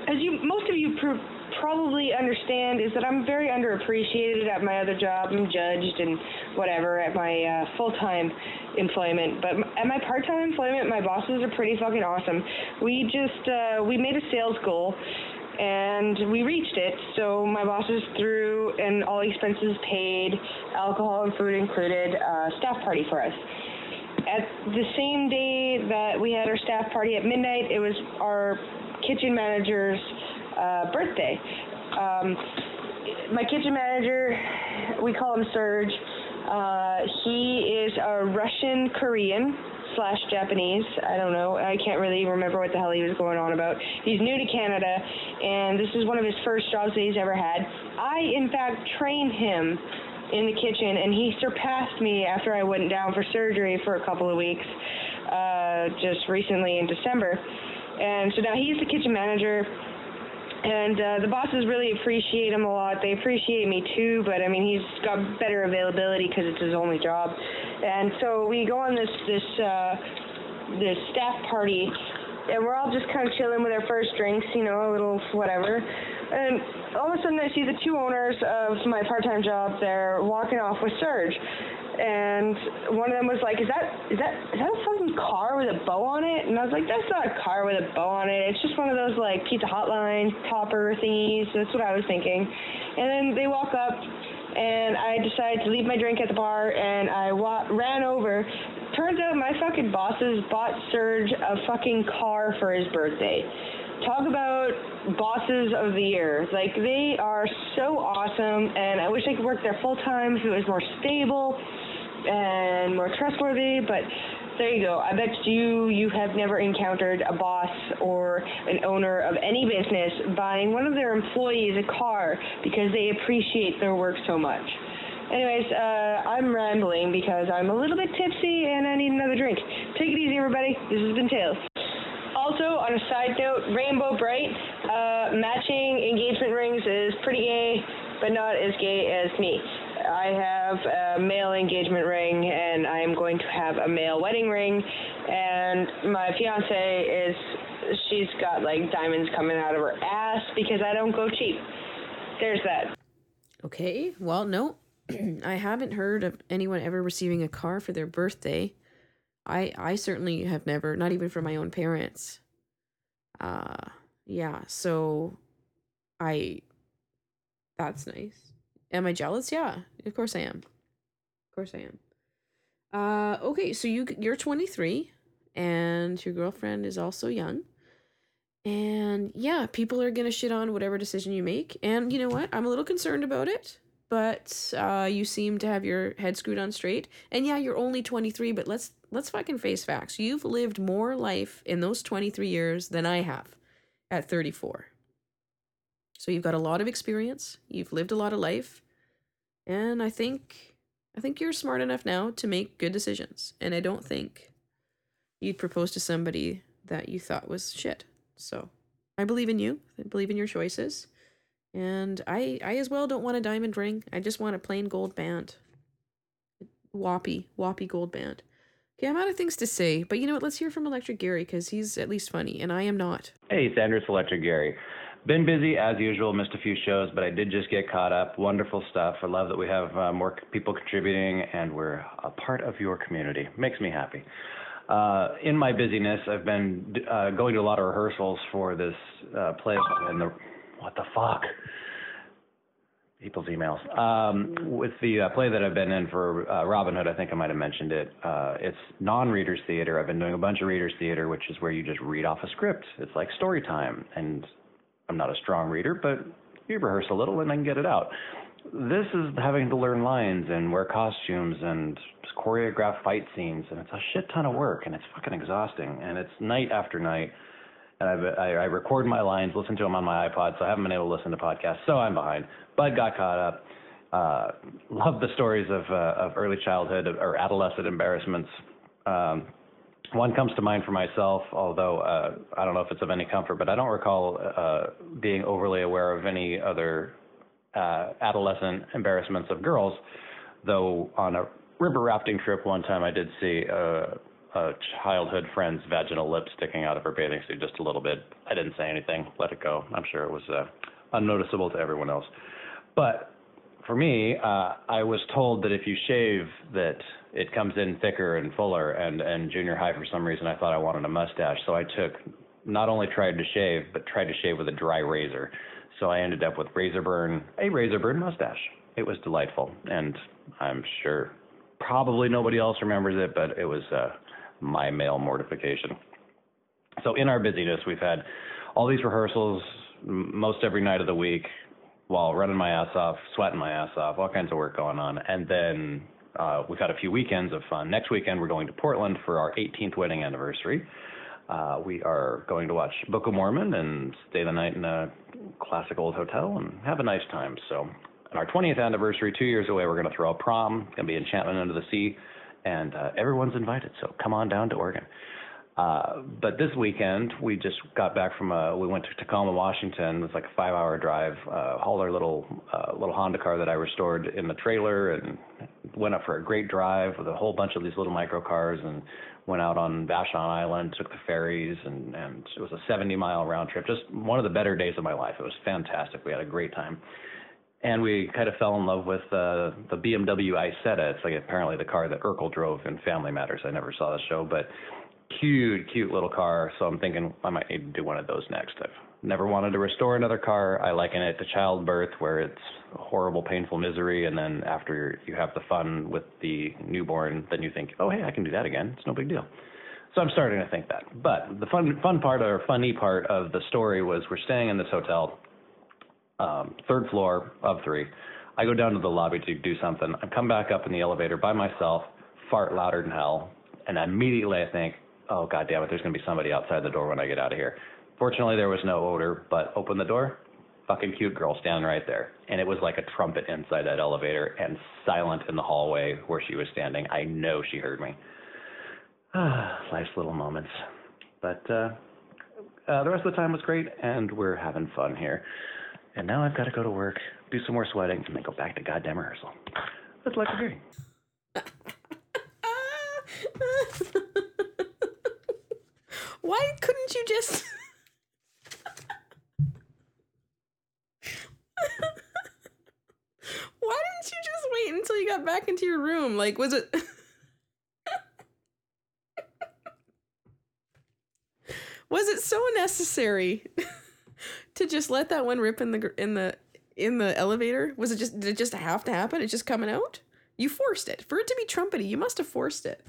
as you, most of you pr- probably understand, is that I'm very underappreciated at my other job. I'm judged and whatever at my uh, full-time employment, but at my part-time employment, my bosses are pretty fucking awesome. We just uh, we made a sales goal and we reached it. So my bosses threw an all expenses paid, alcohol and food included uh, staff party for us. At the same day that we had our staff party at midnight, it was our kitchen manager's uh, birthday. Um, my kitchen manager, we call him Serge. Uh, he is a Russian Korean slash Japanese. I don't know. I can't really remember what the hell he was going on about. He's new to Canada, and this is one of his first jobs that he's ever had. I, in fact, trained him in the kitchen, and he surpassed me after I went down for surgery for a couple of weeks, uh, just recently in December. And so now he's the kitchen manager and uh, the bosses really appreciate him a lot. They appreciate me too, but I mean, he's got better availability because it's his only job. And so we go on this this uh, this staff party, and we're all just kind of chilling with our first drinks, you know, a little whatever. And all of a sudden, I see the two owners of my part-time job there walking off with Serge and one of them was like, "Is that is that is that a fucking car with a bow on it?" And I was like, "That's not a car with a bow on it. It's just one of those like pizza hotline topper thingies." That's what I was thinking. And then they walk up, and I decided to leave my drink at the bar, and I wa- ran over. Turns out my fucking bosses bought Serge a fucking car for his birthday. Talk about bosses of the year. Like they are so awesome, and I wish I could work there full time if it was more stable and more trustworthy, but there you go. I bet you you have never encountered a boss or an owner of any business buying one of their employees a car because they appreciate their work so much. Anyways, uh, I'm rambling because I'm a little bit tipsy and I need another drink. Take it easy, everybody. This has been Tails. Also, on a side note, Rainbow Brite, uh, matching engagement rings is pretty gay, but not as gay as me. I have a male engagement ring and I am going to have a male wedding ring and my fiance is she's got like diamonds coming out of her ass because I don't go cheap. There's that. Okay, well, no, I haven't heard of anyone ever receiving a car for their birthday. I I certainly have never, not even from my own parents. Uh yeah, so I that's nice. Am I jealous? Yeah, of course I am. Of course I am. Uh, okay, so you you're 23, and your girlfriend is also young. And yeah, people are gonna shit on whatever decision you make. And you know what? I'm a little concerned about it, but uh, you seem to have your head screwed on straight. And yeah, you're only 23, but let's let's fucking face facts. You've lived more life in those 23 years than I have at 34. So you've got a lot of experience, you've lived a lot of life, and I think I think you're smart enough now to make good decisions. And I don't think you'd propose to somebody that you thought was shit. So I believe in you. I believe in your choices. And I I as well don't want a diamond ring. I just want a plain gold band. Whoppy, whoppy gold band. Okay, I'm out of things to say, but you know what? Let's hear from Electric Gary because he's at least funny, and I am not. Hey, Sanders Electric Gary. Been busy as usual, missed a few shows, but I did just get caught up. Wonderful stuff. I love that we have uh, more people contributing and we're a part of your community. Makes me happy. Uh, in my busyness, I've been uh, going to a lot of rehearsals for this uh, play the what the fuck people's emails. Um, with the uh, play that I've been in for uh, Robin Hood, I think I might have mentioned it. Uh, it's non-readers theater. I've been doing a bunch of readers theater, which is where you just read off a script. It's like story time, and I'm not a strong reader, but you rehearse a little and then get it out. This is having to learn lines and wear costumes and choreograph fight scenes, and it's a shit ton of work, and it's fucking exhausting, and it's night after night and I, I, I record my lines, listen to them on my iPod, so I haven't been able to listen to podcasts, so I'm behind. But got caught up. Uh, love the stories of uh, of early childhood or adolescent embarrassments. Um, one comes to mind for myself, although uh, I don't know if it's of any comfort, but I don't recall uh, being overly aware of any other uh, adolescent embarrassments of girls. Though on a river rafting trip one time, I did see. Uh, a childhood friend's vaginal lip sticking out of her bathing suit just a little bit. I didn't say anything, let it go. I'm sure it was uh, unnoticeable to everyone else. But for me, uh, I was told that if you shave, that it comes in thicker and fuller. And and junior high, for some reason, I thought I wanted a mustache, so I took not only tried to shave, but tried to shave with a dry razor. So I ended up with razor burn, a razor burn mustache. It was delightful, and I'm sure probably nobody else remembers it, but it was uh, my male mortification. So in our busyness, we've had all these rehearsals most every night of the week while running my ass off, sweating my ass off, all kinds of work going on. And then uh, we've had a few weekends of fun. Next weekend, we're going to Portland for our 18th wedding anniversary. Uh, we are going to watch Book of Mormon and stay the night in a classic old hotel and have a nice time. So, on our 20th anniversary, two years away, we're going to throw a prom. It's going to be Enchantment Under the Sea and uh, everyone's invited. So come on down to Oregon. Uh, but this weekend we just got back from a we went to Tacoma, Washington. It was like a five hour drive. Uh, hauled our little uh, little Honda car that I restored in the trailer and went up for a great drive with a whole bunch of these little micro cars and went out on Vashon Island, took the ferries and and it was a 70 mile round trip. Just one of the better days of my life. It was fantastic. We had a great time and we kind of fell in love with uh, the BMW Isetta. It's like apparently the car that Urkel drove in Family Matters. I never saw the show, but cute, cute little car. So I'm thinking I might need to do one of those next. I've never wanted to restore another car. I liken it to childbirth, where it's horrible, painful misery, and then after you have the fun with the newborn, then you think, oh hey, I can do that again. It's no big deal. So I'm starting to think that. But the fun, fun part or funny part of the story was we're staying in this hotel um, third floor of three. I go down to the lobby to do something. I come back up in the elevator by myself, fart louder than hell, and immediately I think, oh god damn it, there's gonna be somebody outside the door when I get out of here. Fortunately, there was no odor, but open the door, fucking cute girl standing right there, and it was like a trumpet inside that elevator and silent in the hallway where she was standing. I know she heard me. Ah, life's little moments, but uh, uh, the rest of the time was great, and we're having fun here. And now I've got to go to work, do some more sweating, and then go back to goddamn rehearsal. That's like a dream. Why couldn't you just. Why didn't you just wait until you got back into your room? Like, was it. was it so necessary? To just let that one rip in the in the in the elevator? Was it just did it just have to happen? It's just coming out? You forced it. For it to be trumpety, you must have forced it.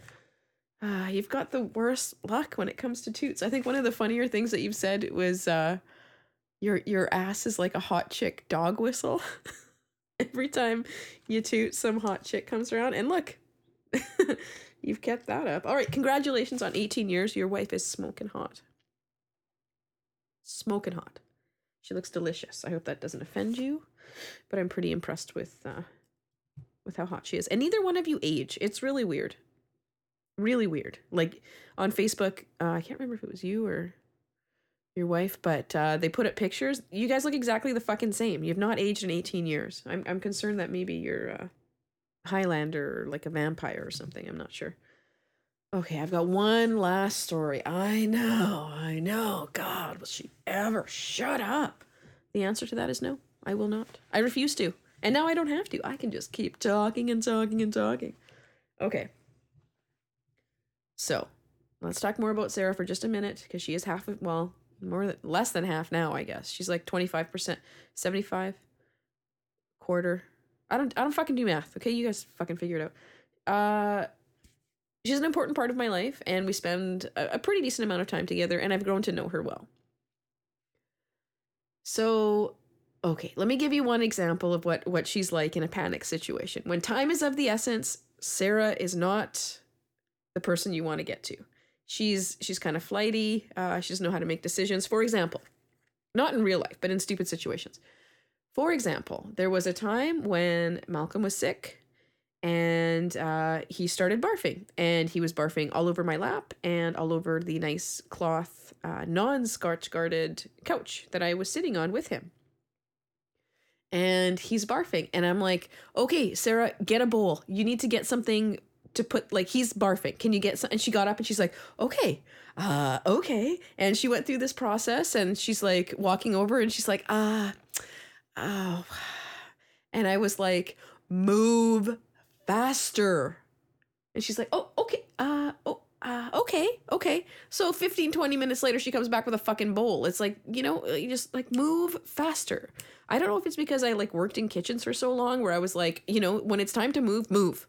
Ah, uh, you've got the worst luck when it comes to toots. I think one of the funnier things that you've said was uh your your ass is like a hot chick dog whistle. Every time you toot, some hot chick comes around. And look, you've kept that up. All right, congratulations on 18 years. Your wife is smoking hot. Smoking hot. She looks delicious. I hope that doesn't offend you, but I'm pretty impressed with uh, with how hot she is. And neither one of you age. It's really weird. Really weird. Like on Facebook, uh, I can't remember if it was you or your wife, but uh, they put up pictures. You guys look exactly the fucking same. You've not aged in 18 years. I'm I'm concerned that maybe you're a Highlander or like a vampire or something. I'm not sure. Okay, I've got one last story. I know, I know. God, will she ever shut up? The answer to that is no. I will not. I refuse to. And now I don't have to. I can just keep talking and talking and talking. Okay. So, let's talk more about Sarah for just a minute because she is half of, well, more than, less than half now, I guess. She's like 25%, 75 quarter. I don't I don't fucking do math. Okay, you guys fucking figure it out. Uh she's an important part of my life and we spend a, pretty decent amount of time together and I've grown to know her well. So, okay, let me give you one example of what what she's like in a panic situation. When time is of the essence, Sarah is not the person you want to get to. She's she's kind of flighty. Uh, she doesn't know how to make decisions. For example, not in real life, but in stupid situations. For example, there was a time when Malcolm was sick and uh, he started barfing and he was barfing all over my lap and all over the nice cloth uh, non-scotch guarded couch that i was sitting on with him. And he's barfing and i'm like okay sarah get a bowl. You need to get something to put like he's barfing. Can you get some and she got up and she's like okay uh okay. And she went through this process and she's like walking over and she's like ah oh and i was like move faster. And she's like, oh, okay, uh, oh, uh, okay, okay. So 15, 20 minutes later, she comes back with a fucking bowl. It's like, you know, you just like move faster. I don't know if it's because I like worked in kitchens for so long where I was like, you know, when it's time to move, move.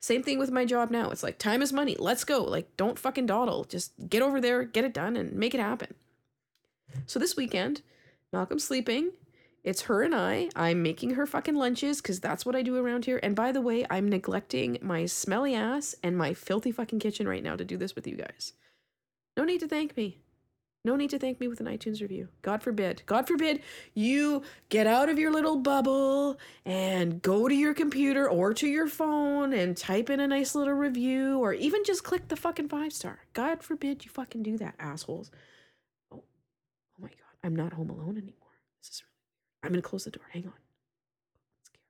Same thing with my job now. It's like, time is money. Let's go. Like, don't fucking dawdle. Just get over there, get it done, and make it happen. So this weekend, Malcolm's sleeping. It's her and I. I'm making her fucking lunches because that's what I do around here. And by the way, I'm neglecting my smelly ass and my filthy fucking kitchen right now to do this with you guys. No need to thank me. No need to thank me with an iTunes review. God forbid. God forbid you get out of your little bubble and go to your computer or to your phone and type in a nice little review or even just click the fucking five star. God forbid you fucking do that, assholes. Oh, oh my God. I'm not home alone anymore. This is I'm gonna close the door. Hang on. I'm scared.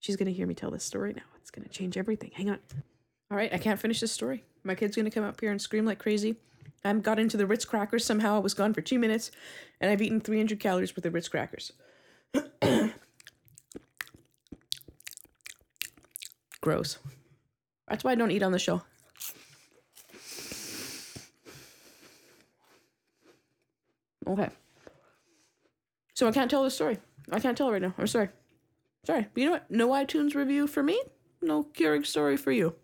She's gonna hear me tell this story now. It's gonna change everything. Hang on. All right, I can't finish this story. My kid's gonna come up here and scream like crazy. I got into the Ritz crackers somehow. I was gone for two minutes, and I've eaten 300 calories worth of Ritz crackers. Gross. That's why I don't eat on the show. Okay. So I can't tell the story. I can't tell right now. I'm sorry. Sorry. But you know what? No iTunes review for me. No Keurig story for you.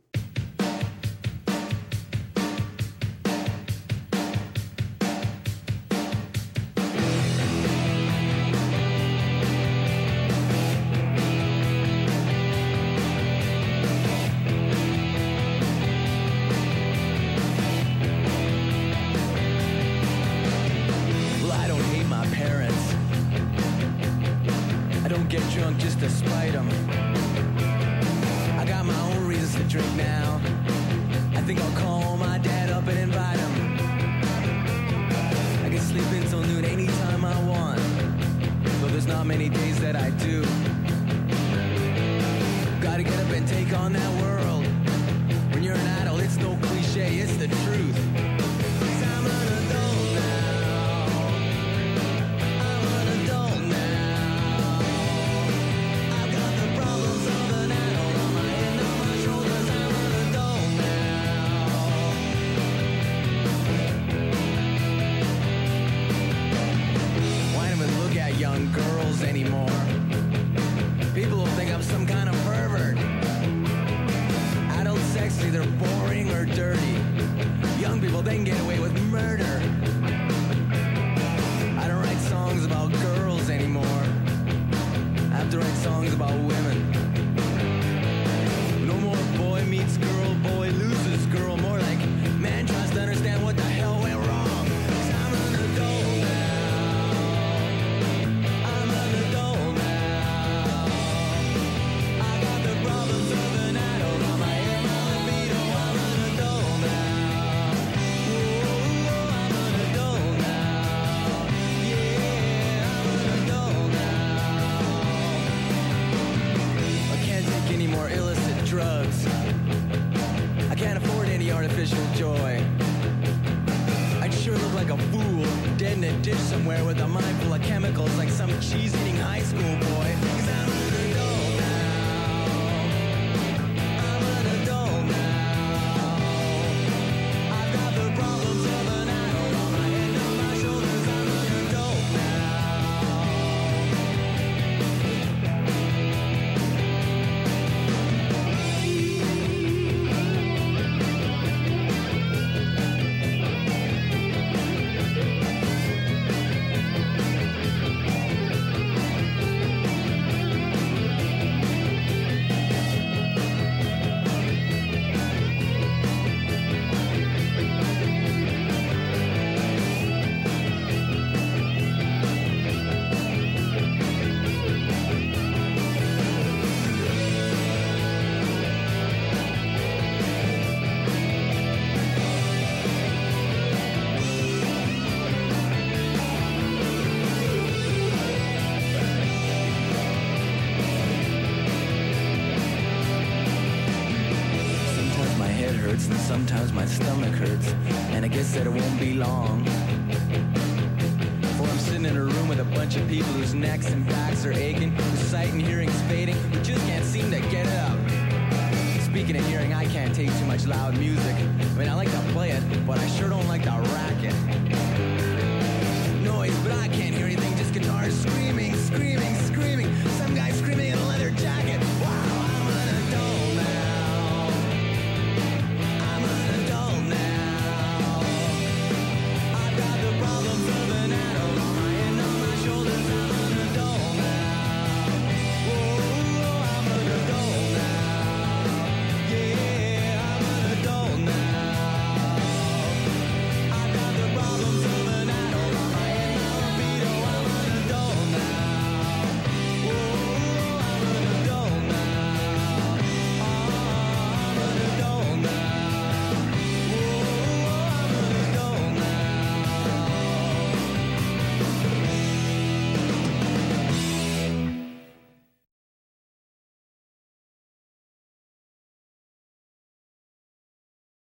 Guess that it won't be long. For I'm sitting in a room with a bunch of people whose necks and backs are aching, whose sight and hearing's fading, who just can't seem to get it up. Speaking of hearing, I can't take too much loud music. I mean, I like to play it, but I sure don't like to rack it.